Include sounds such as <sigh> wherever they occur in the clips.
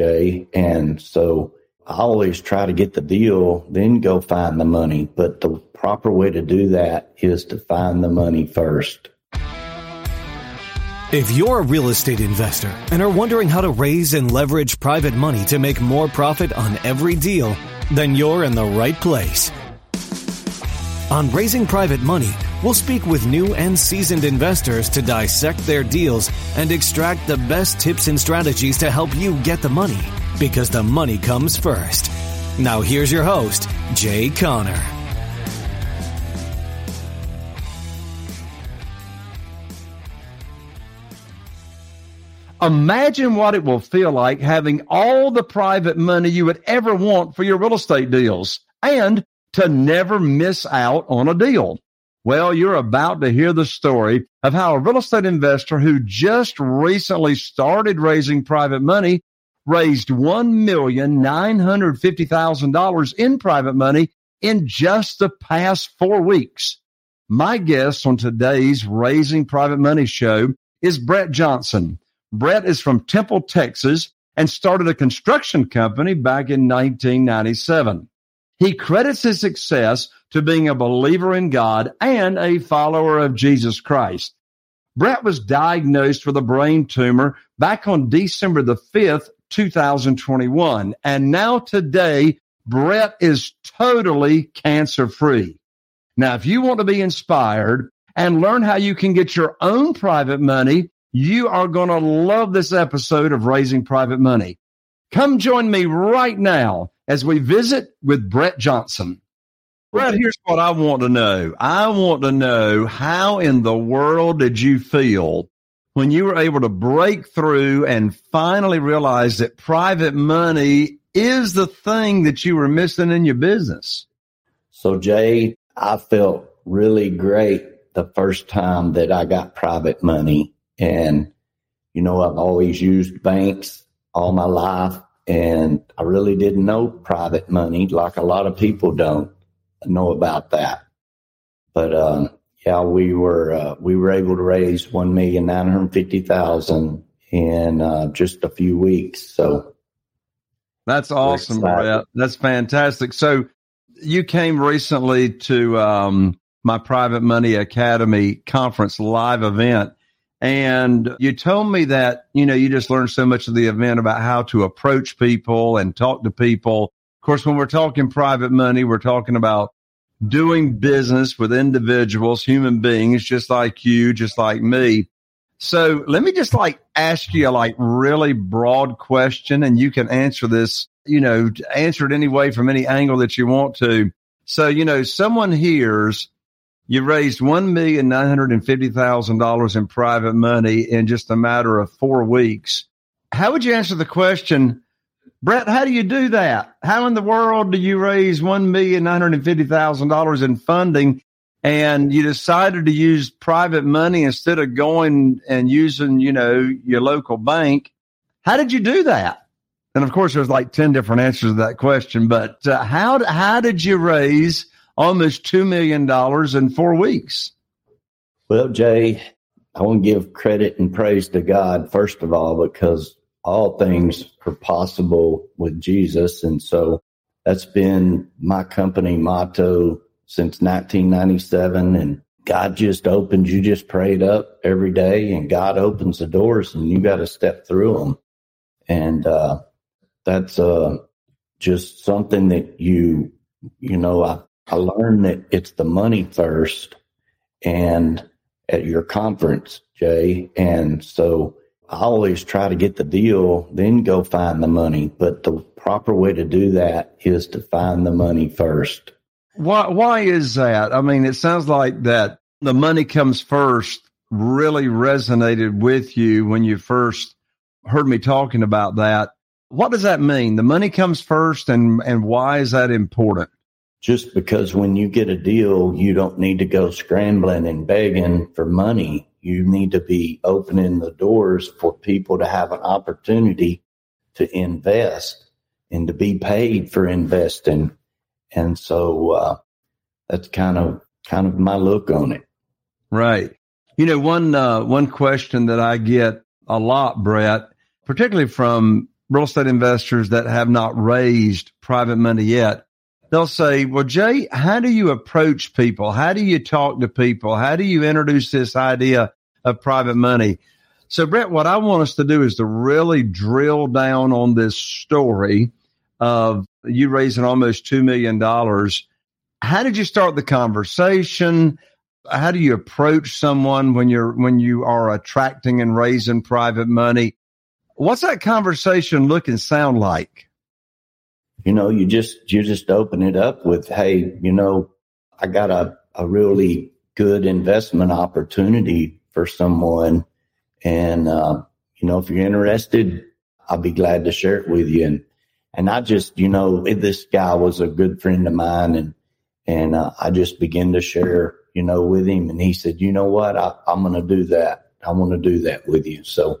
Jay. And so I always try to get the deal, then go find the money. But the proper way to do that is to find the money first. If you're a real estate investor and are wondering how to raise and leverage private money to make more profit on every deal, then you're in the right place. On Raising Private Money, we'll speak with new and seasoned investors to dissect their deals and extract the best tips and strategies to help you get the money because the money comes first. Now here's your host, Jay Conner. Imagine what it will feel like having all the private money you would ever want for your real estate deals and to never miss out on a deal. Well, you're about to hear the story of how a real estate investor who just recently started raising private money raised $1,950,000 in private money in just the past four weeks. My guest on today's Raising Private Money show is Brett Johnson. Brett is from Temple, Texas, and started a construction company back in 1997. He credits his success to being a believer in God and a follower of Jesus Christ. Brett was diagnosed with a brain tumor back on December the 5th, 2021. And now today, Brett is totally cancer free. Now, if you want to be inspired and learn how you can get your own private money, you are going to love this episode of Raising Private Money. Come join me right now as we visit with Brett Johnson. Brett, here's what I want to know. I want to know how in the world did you feel when you were able to break through and finally realize that private money is the thing that you were missing in your business? So, Jay, I felt really great the first time that I got private money. And, you know, I've always used banks all my life, and I really didn't know private money like a lot of people don't know about that. But um, yeah, we were uh, we were able to raise one million nine hundred fifty thousand in uh, just a few weeks. So that's awesome, Brett. That's fantastic. So you came recently to um, my Private Money Academy conference live event. And you told me that, you know, you just learned so much of the event about how to approach people and talk to people. Of course, when we're talking private money, we're talking about doing business with individuals, human beings, just like you, just like me. So let me just like ask you a like really broad question and you can answer this, you know, answer it any way from any angle that you want to. So, you know, someone hears you raised one million nine hundred and fifty thousand dollars in private money in just a matter of four weeks. How would you answer the question, Brett? How do you do that? How in the world do you raise one million nine hundred and fifty thousand dollars in funding and you decided to use private money instead of going and using, you know, your local bank. How did you do that? And of course, there's like 10 different answers to that question, but uh, how, how did you raise almost $2 million in four weeks? Well, Jay, I want to give credit and praise to God, first of all, because all things are possible with Jesus. And so that's been my company motto since 1997 and God just opens, you just prayed up every day and God opens the doors and you got to step through them. And, uh, that's, uh, just something that you, you know, I, I learned that it's the money first and at your conference, Jay. And so I always try to get the deal, then go find the money. But the proper way to do that is to find the money first. Why why is that? I mean, it sounds like that the money comes first really resonated with you when you first heard me talking about that. What does that mean? The money comes first and and why is that important? Just because when you get a deal, you don't need to go scrambling and begging for money. You need to be opening the doors for people to have an opportunity to invest and to be paid for investing and so uh, that's kind of kind of my look on it. Right. You know, one uh, one question that I get a lot, Brett, particularly from real estate investors that have not raised private money yet, they'll say, "Well, Jay, how do you approach people? How do you talk to people? How do you introduce this idea of private money?" So, Brett, what I want us to do is to really drill down on this story of you raising almost $2 million. How did you start the conversation? How do you approach someone when you're, when you are attracting and raising private money? What's that conversation look and sound like? You know, you just, you just open it up with, Hey, you know, I got a, a really good investment opportunity for someone. And, uh, you know, if you're interested, I'll be glad to share it with you. And and I just, you know, this guy was a good friend of mine and, and uh, I just began to share, you know, with him. And he said, you know what? I, I'm going to do that. I want to do that with you. So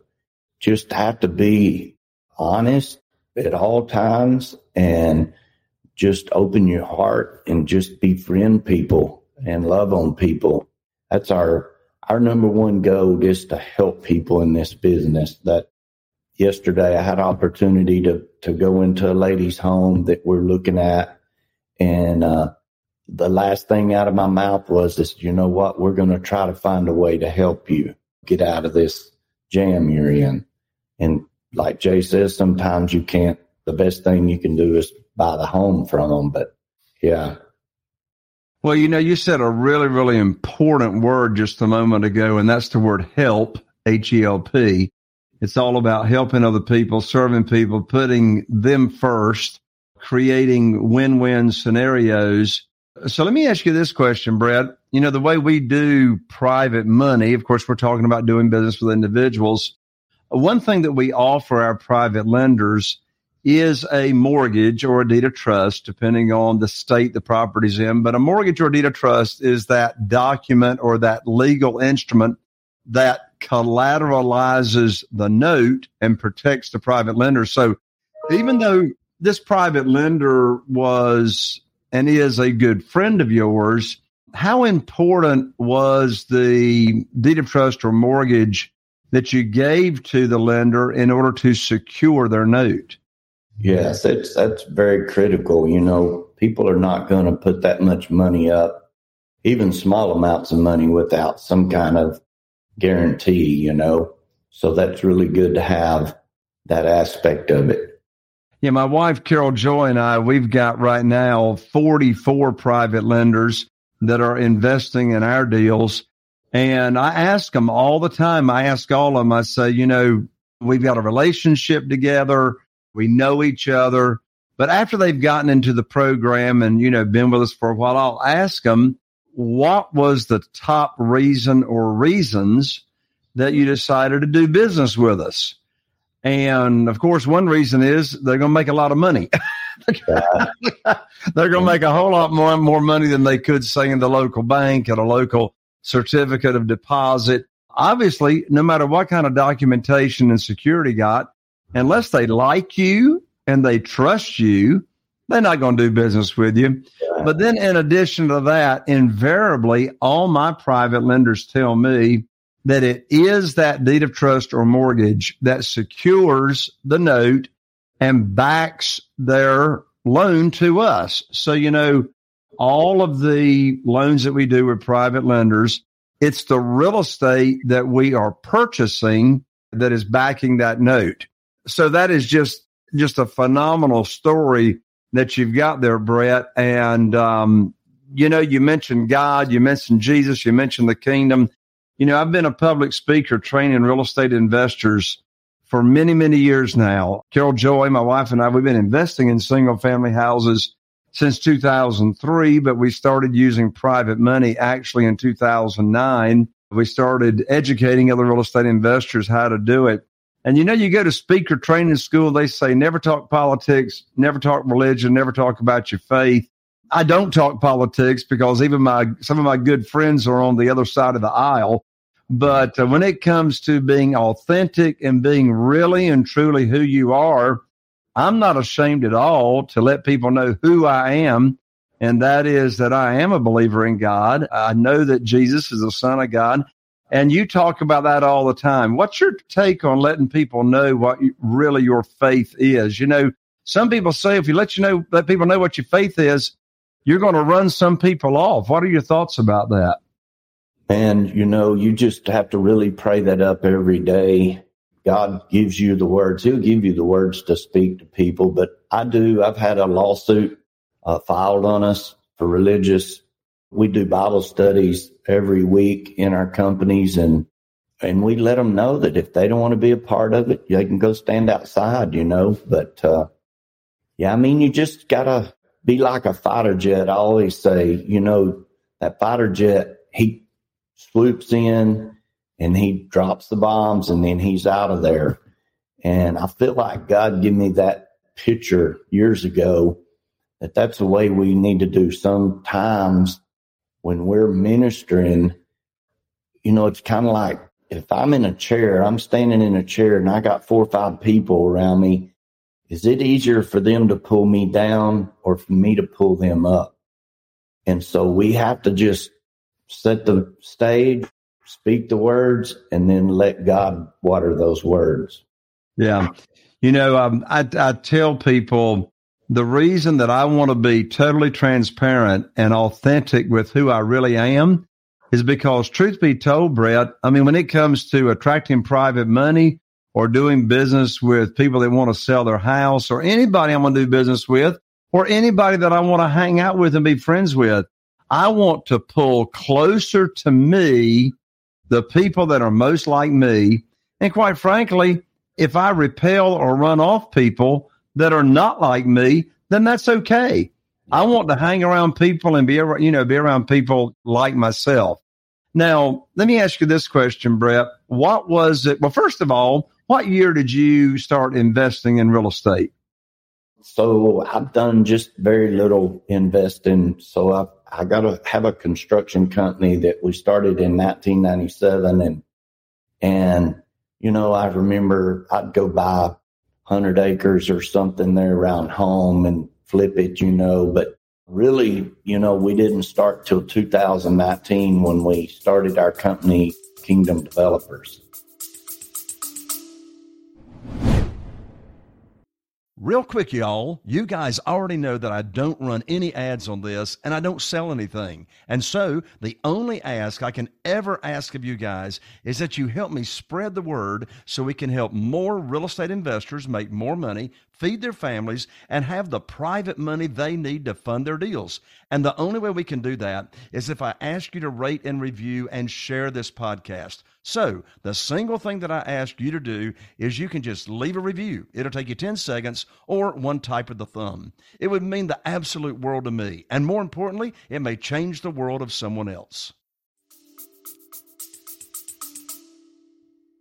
just have to be honest at all times and just open your heart and just befriend people and love on people. That's our, our number one goal is to help people in this business. That yesterday I had opportunity to to go into a lady's home that we're looking at, and uh, the last thing out of my mouth was this: you know what? We're going to try to find a way to help you get out of this jam you're in. And like Jay says, sometimes you can't. The best thing you can do is buy the home from them. But yeah. Well, you know, you said a really, really important word just a moment ago, and that's the word help, H E L P. It's all about helping other people, serving people, putting them first, creating win-win scenarios. So let me ask you this question, Brett. You know, the way we do private money, of course, we're talking about doing business with individuals. One thing that we offer our private lenders is a mortgage or a deed of trust, depending on the state the property's in. But a mortgage or deed of trust is that document or that legal instrument that collateralizes the note and protects the private lender. So even though this private lender was and is a good friend of yours, how important was the deed of trust or mortgage that you gave to the lender in order to secure their note? Yes, that's that's very critical. You know, people are not going to put that much money up, even small amounts of money without some kind of guarantee, you know. So that's really good to have that aspect of it. Yeah, my wife Carol Joy and I, we've got right now 44 private lenders that are investing in our deals. And I ask them all the time. I ask all of them, I say, you know, we've got a relationship together. We know each other. But after they've gotten into the program and, you know, been with us for a while, I'll ask them, what was the top reason or reasons that you decided to do business with us? And of course, one reason is they're going to make a lot of money. <laughs> they're going to make a whole lot more, more money than they could say in the local bank at a local certificate of deposit. Obviously, no matter what kind of documentation and security got, unless they like you and they trust you, they're not going to do business with you. But then, in addition to that, invariably, all my private lenders tell me that it is that deed of trust or mortgage that secures the note and backs their loan to us. So, you know, all of the loans that we do with private lenders, it's the real estate that we are purchasing that is backing that note. So that is just, just a phenomenal story that you've got there, Brett. And, um, you know, you mentioned God, you mentioned Jesus, you mentioned the kingdom. You know, I've been a public speaker training real estate investors for many, many years now. Carol Joy, my wife and I, we've been investing in single family houses since 2003, but we started using private money actually in 2009. We started educating other real estate investors how to do it. And you know, you go to speaker training school, they say never talk politics, never talk religion, never talk about your faith. I don't talk politics because even my some of my good friends are on the other side of the aisle. But uh, when it comes to being authentic and being really and truly who you are, I'm not ashamed at all to let people know who I am. And that is that I am a believer in God. I know that Jesus is the Son of God. And you talk about that all the time. What's your take on letting people know what you, really your faith is? You know, some people say if you let you know, let people know what your faith is, you're going to run some people off. What are your thoughts about that? And, you know, you just have to really pray that up every day. God gives you the words. He'll give you the words to speak to people. But I do. I've had a lawsuit uh, filed on us for religious. We do Bible studies every week in our companies and and we let them know that if they don't want to be a part of it, they can go stand outside, you know. But uh, yeah, I mean, you just gotta be like a fighter jet. I always say, you know, that fighter jet, he swoops in and he drops the bombs and then he's out of there. And I feel like God gave me that picture years ago that that's the way we need to do sometimes when we're ministering. You know, it's kind of like if I'm in a chair, I'm standing in a chair and I got four or five people around me. Is it easier for them to pull me down or for me to pull them up? And so we have to just set the stage, speak the words, and then let God water those words. Yeah. You know, um, I, I tell people the reason that I want to be totally transparent and authentic with who I really am is because, truth be told, Brett, I mean, when it comes to attracting private money or doing business with people that want to sell their house or anybody I'm going to do business with or anybody that I want to hang out with and be friends with, I want to pull closer to me the people that are most like me. And quite frankly, if I repel or run off people that are not like me, then that's okay. I want to hang around people and be, you know, be around people like myself. Now, let me ask you this question, Brett. What was it? Well, first of all, what year did you start investing in real estate? So I've done just very little investing. So I I got to have a construction company that we started in 1997 and and you know I remember I'd go buy 100 acres or something there around home and flip it, you know, but really, you know, we didn't start till 2019 when we started our company Kingdom Developers. Real quick, y'all, you guys already know that I don't run any ads on this and I don't sell anything. And so the only ask I can ever ask of you guys is that you help me spread the word so we can help more real estate investors make more money, feed their families, and have the private money they need to fund their deals. And the only way we can do that is if I ask you to rate and review and share this podcast. So, the single thing that I ask you to do is you can just leave a review. It'll take you 10 seconds or one type of the thumb. It would mean the absolute world to me. And more importantly, it may change the world of someone else.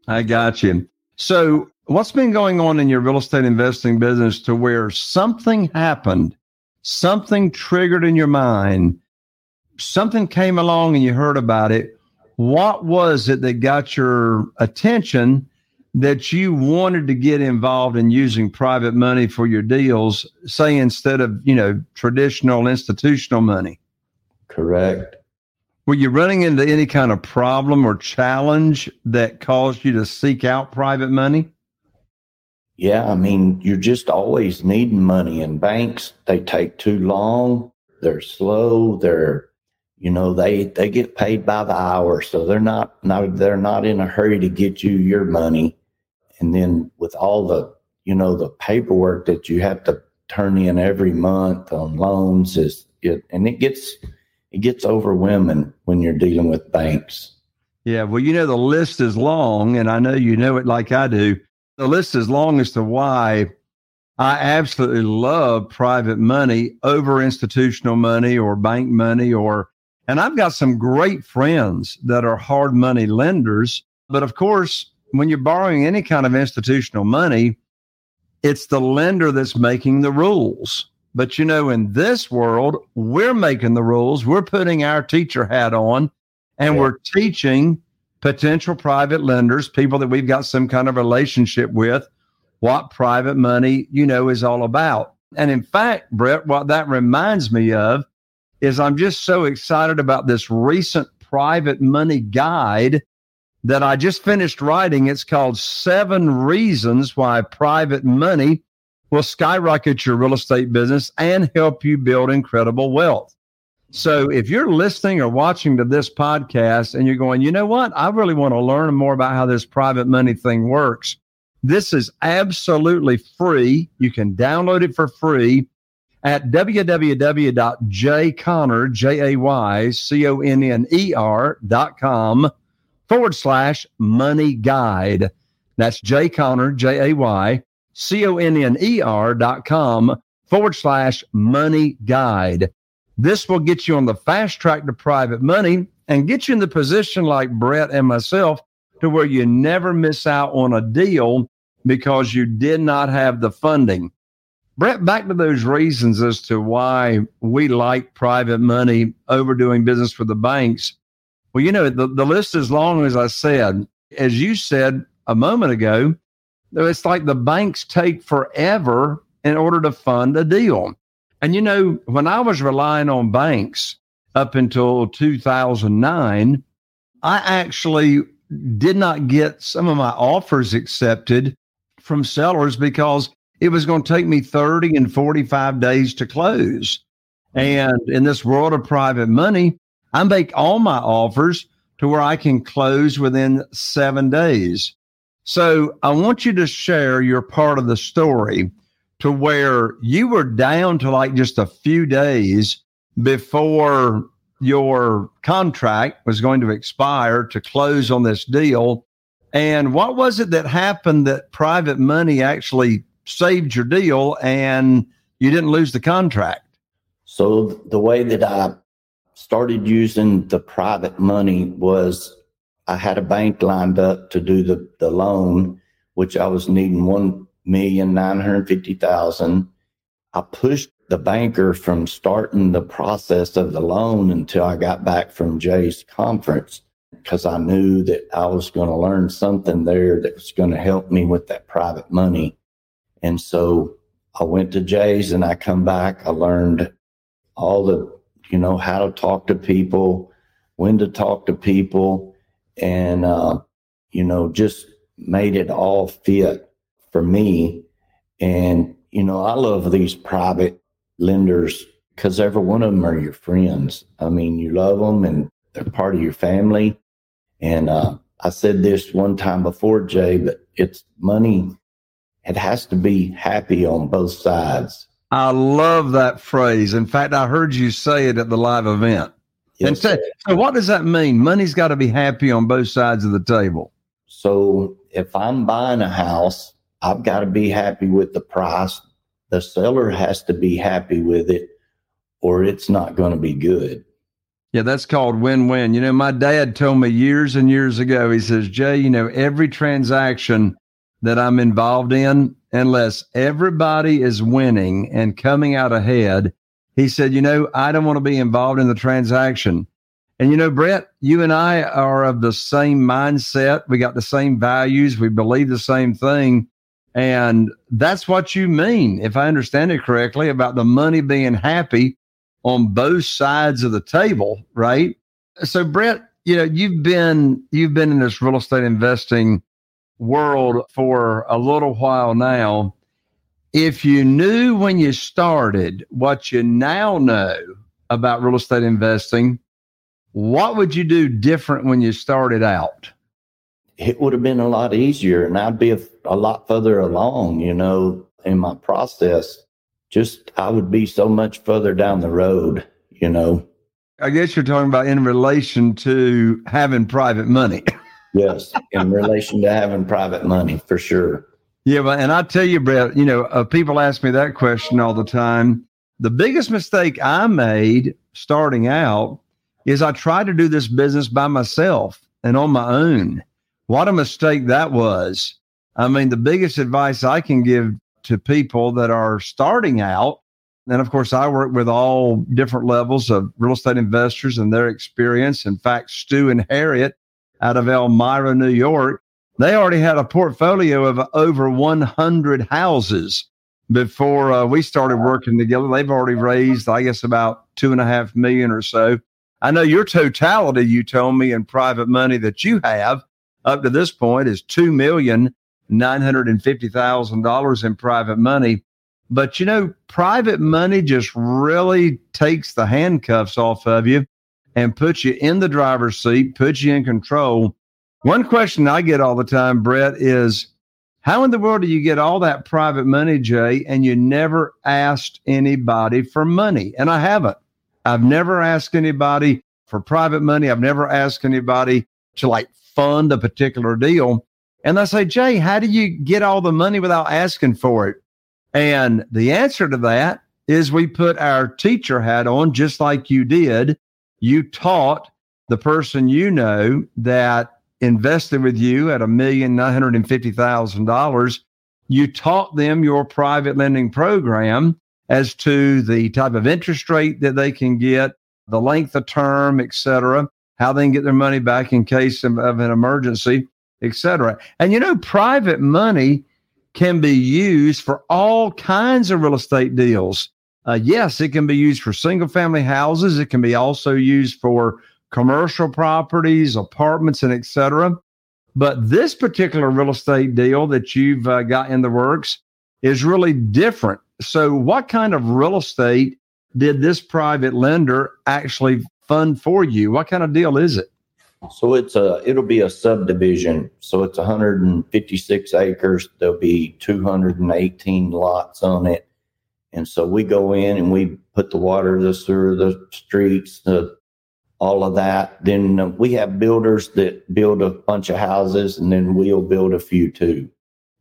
I got you. So, what's been going on in your real estate investing business to where something happened, something triggered in your mind, something came along and you heard about it? what was it that got your attention that you wanted to get involved in using private money for your deals, say instead of, you know, traditional institutional money? Correct. Were you running into any kind of problem or challenge that caused you to seek out private money? Yeah, I mean, you're just always needing money in banks. They take too long. They're slow. They're you know they they get paid by the hour so they're not not they're not in a hurry to get you your money and then with all the you know the paperwork that you have to turn in every month on loans is it and it gets it gets overwhelming when you're dealing with banks yeah well you know the list is long and i know you know it like i do the list is long as to why I absolutely love private money over institutional money or bank money or and I've got some great friends that are hard money lenders. But of course, when you're borrowing any kind of institutional money, it's the lender that's making the rules. But you know, in this world, we're making the rules. We're putting our teacher hat on and yeah. we're teaching potential private lenders, people that we've got some kind of relationship with, what private money, you know, is all about. And in fact, Brett, what that reminds me of is I'm just so excited about this recent private money guide that I just finished writing. It's called Seven Reasons Why Private Money Will Skyrocket Your Real Estate Business and Help You Build Incredible Wealth. So if you're listening or watching to this podcast and you're going, you know what? I really want to learn more about how this private money thing works. This is absolutely free. You can download it for free at www.jayconner, J-A-Y-C-O-N-N-E-R dot com forward slash money guide. That's jayconner, J-A-Y, C-O-N-N-E-R dot com forward slash money guide. This will get you on the fast track to private money and get you in the position like Brett and myself to where you never miss out on a deal because you did not have the funding. Brett, back to those reasons as to why we like private money over doing business with the banks. Well, you know, the, the list is long as I said. As you said a moment ago, it's like the banks take forever in order to fund a deal. And you know, when I was relying on banks up until 2009, I actually did not get some of my offers accepted from sellers because it was going to take me 30 and 45 days to close. And in this world of private money, I make all my offers to where I can close within seven days. So I want you to share your part of the story to where you were down to like just a few days before your contract was going to expire to close on this deal. And what was it that happened that private money actually saved your deal and you didn't lose the contract. So the way that I started using the private money was I had a bank lined up to do the, the loan, which I was needing one million nine hundred fifty thousand. I pushed the banker from starting the process of the loan until I got back from Jay's conference because I knew that I was going to learn something there that was going to help me with that private money. And so I went to Jay's and I come back. I learned all the, you know, how to talk to people, when to talk to people, and, uh, you know, just made it all fit for me. And, you know, I love these private lenders because every one of them are your friends. I mean, you love them and they're part of your family. And uh, I said this one time before, Jay, but it's money. It has to be happy on both sides. I love that phrase. In fact, I heard you say it at the live event. Yes, and so, so, what does that mean? Money's got to be happy on both sides of the table. So, if I'm buying a house, I've got to be happy with the price. The seller has to be happy with it, or it's not going to be good. Yeah, that's called win win. You know, my dad told me years and years ago, he says, Jay, you know, every transaction that I'm involved in, unless everybody is winning and coming out ahead, he said, you know, I don't want to be involved in the transaction. And you know, Brett, you and I are of the same mindset. We got the same values. We believe the same thing. And that's what you mean, if I understand it correctly, about the money being happy on both sides of the table, right? So, Brett, you know, you've been you've been in this real estate investing world for a little while now. If you knew when you started what you now know about real estate investing, what would you do different when you started out? It would have been a lot easier and I'd be a, a lot further along, you know, in my process just I would be so much further down the road, you know. I guess you're talking about in relation to having private money. <laughs> yes, in relation to having private money, for sure. Yeah, but and I tell you, Brett, you know, uh, people ask me that question all the time. The biggest mistake I made starting out is I tried to do this business by myself and on my own. What a mistake that was. I mean, the biggest advice I can give to people that are starting out. And of course, I work with all different levels of real estate investors and their experience. In fact, Stu and Harriet out of Elmira, New York, they already had a portfolio of over 100 houses before uh, we started working together. They've already raised, I guess, about two and a half million or so. I know your totality, you told me, in private money that you have up to this point is two million $950,000 in private money. But you know, private money just really takes the handcuffs off of you and puts you in the driver's seat, puts you in control. One question I get all the time, Brett, is how in the world do you get all that private money, Jay, and you never asked anybody for money? And I haven't. I've never asked anybody for private money. I've never asked anybody to like fund a particular deal. And they say, Jay, how do you get all the money without asking for it? And the answer to that is we put our teacher hat on just like you did. You taught the person you know that invested with you at a million nine hundred and fifty thousand dollars. You taught them your private lending program as to the type of interest rate that they can get, the length of term, et cetera, how they can get their money back in case of, of an emergency etc. And you know, private money can be used for all kinds of real estate deals. Uh, yes, it can be used for single family houses. It can be also used for commercial properties, apartments, and etc. But this particular real estate deal that you've uh, got in the works is really different. So, what kind of real estate did this private lender actually fund for you? What kind of deal is it? So it's a it'll be a subdivision. So it's 156 acres. There'll be 218 lots on it. And so we go in and we put the water, the sewer, the streets, the all of that. Then we have builders that build a bunch of houses, and then we'll build a few too.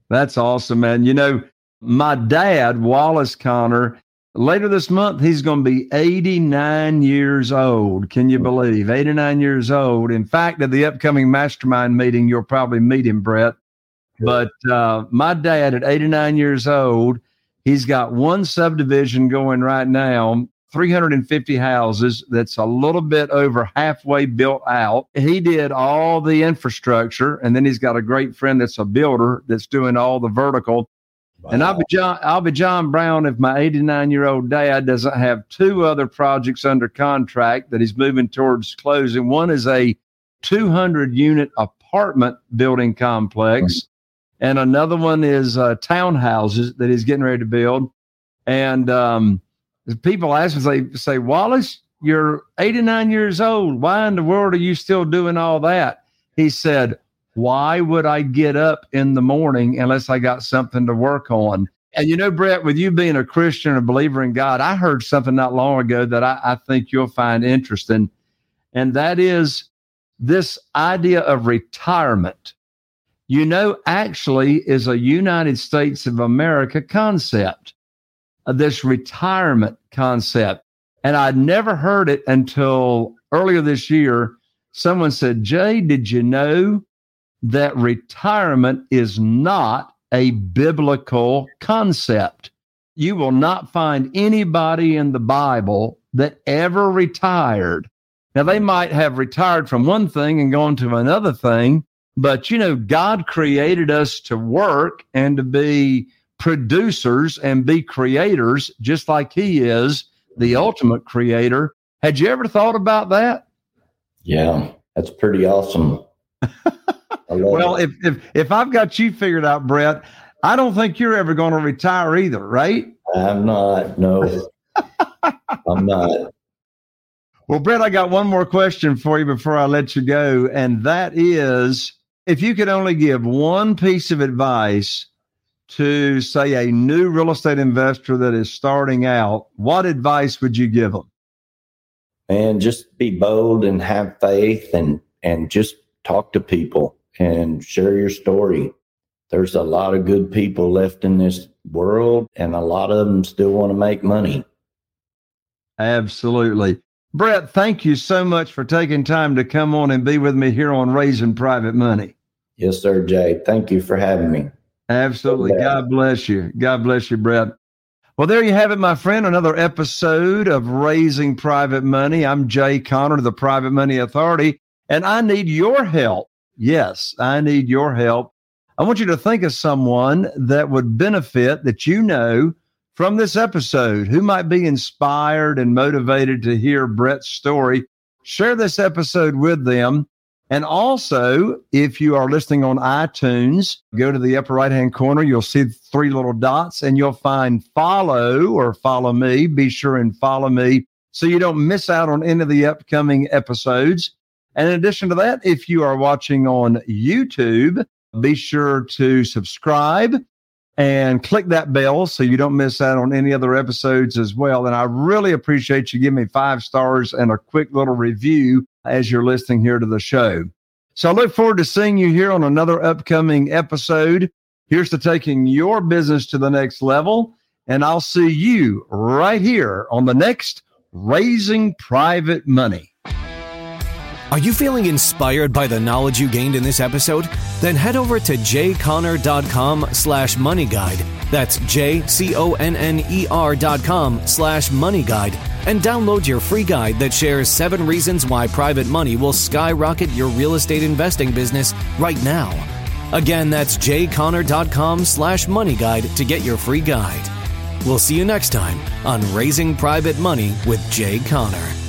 That's awesome, man. You know, my dad, Wallace Conner, Later this month, he's going to be 89 years old. Can you believe? 89 years old. In fact, at the upcoming mastermind meeting, you'll probably meet him, Brett. But uh, my dad, at 89 years old, he's got one subdivision going right now, 350 houses that's a little bit over halfway built out. He did all the infrastructure, and then he's got a great friend that's a builder that's doing all the vertical. Wow. And I'll be John. I'll be John Brown if my 89 year old dad doesn't have two other projects under contract that he's moving towards closing. One is a 200 unit apartment building complex, and another one is uh, townhouses that he's getting ready to build. And um, people ask me, they say, Wallace, you're 89 years old. Why in the world are you still doing all that? He said, Why would I get up in the morning unless I got something to work on? And you know, Brett, with you being a Christian, a believer in God, I heard something not long ago that I, I think you'll find interesting. And that is this idea of retirement. You know, actually is a United States of America concept, uh, this retirement concept. And I'd never heard it until earlier this year. Someone said, Jay, did you know that retirement is not a biblical concept? You will not find anybody in the Bible that ever retired. Now, they might have retired from one thing and gone to another thing, but you know, God created us to work and to be producers and be creators, just like He is the ultimate creator. Had you ever thought about that? Yeah, that's pretty awesome. <laughs> well, if, if if I've got you figured out, Brett, I don't think you're ever going to retire either, right? I'm not. No, <laughs> I'm not. Well, Brett, I got one more question for you before I let you go, and that is if you could only give one piece of advice to, say, a new real estate investor that is starting out, what advice would you give them? And just be bold and have faith and, and just talk to people and share your story. There's a lot of good people left in this world, and a lot of them still want to make money. Absolutely. Brett, thank you so much for taking time to come on and be with me here on Raising Private Money. Yes, sir, Jay. Thank you for having me. Absolutely. God bless you. God bless you, Brett. Well, there you have it, my friend. Another episode of Raising Private Money. I'm Jay Conner, the Private Money Authority, and I need your help. Yes, I need your help. I want you to think of someone that would benefit that you know from this episode who might be inspired and motivated to hear Brett's story. Share this episode with them and also, if you are listening on iTunes, go to the upper right hand corner. You'll see three little dots and you'll find follow or follow me. Be sure and follow me so you don't miss out on any of the upcoming episodes. And in addition to that, if you are watching on YouTube, be sure to subscribe and click that bell so you don't miss out on any other episodes as well. And I really appreciate you giving me five stars and a quick little review as you're listening here to the show. So I look forward to seeing you here on another upcoming episode. Here's to taking your business to the next level. And I'll see you right here on the next Raising Private Money. Are you feeling inspired by the knowledge you gained in this episode? Then head over to jconner.com slash money guide. That's J-C-O-N-N-E-R dot com slash money guide and download your free guide that shares seven reasons why private money will skyrocket your real estate investing business right now. Again, that's jconner.com slash money guide to get your free guide. We'll see you next time on Raising Private Money with Jay Conner.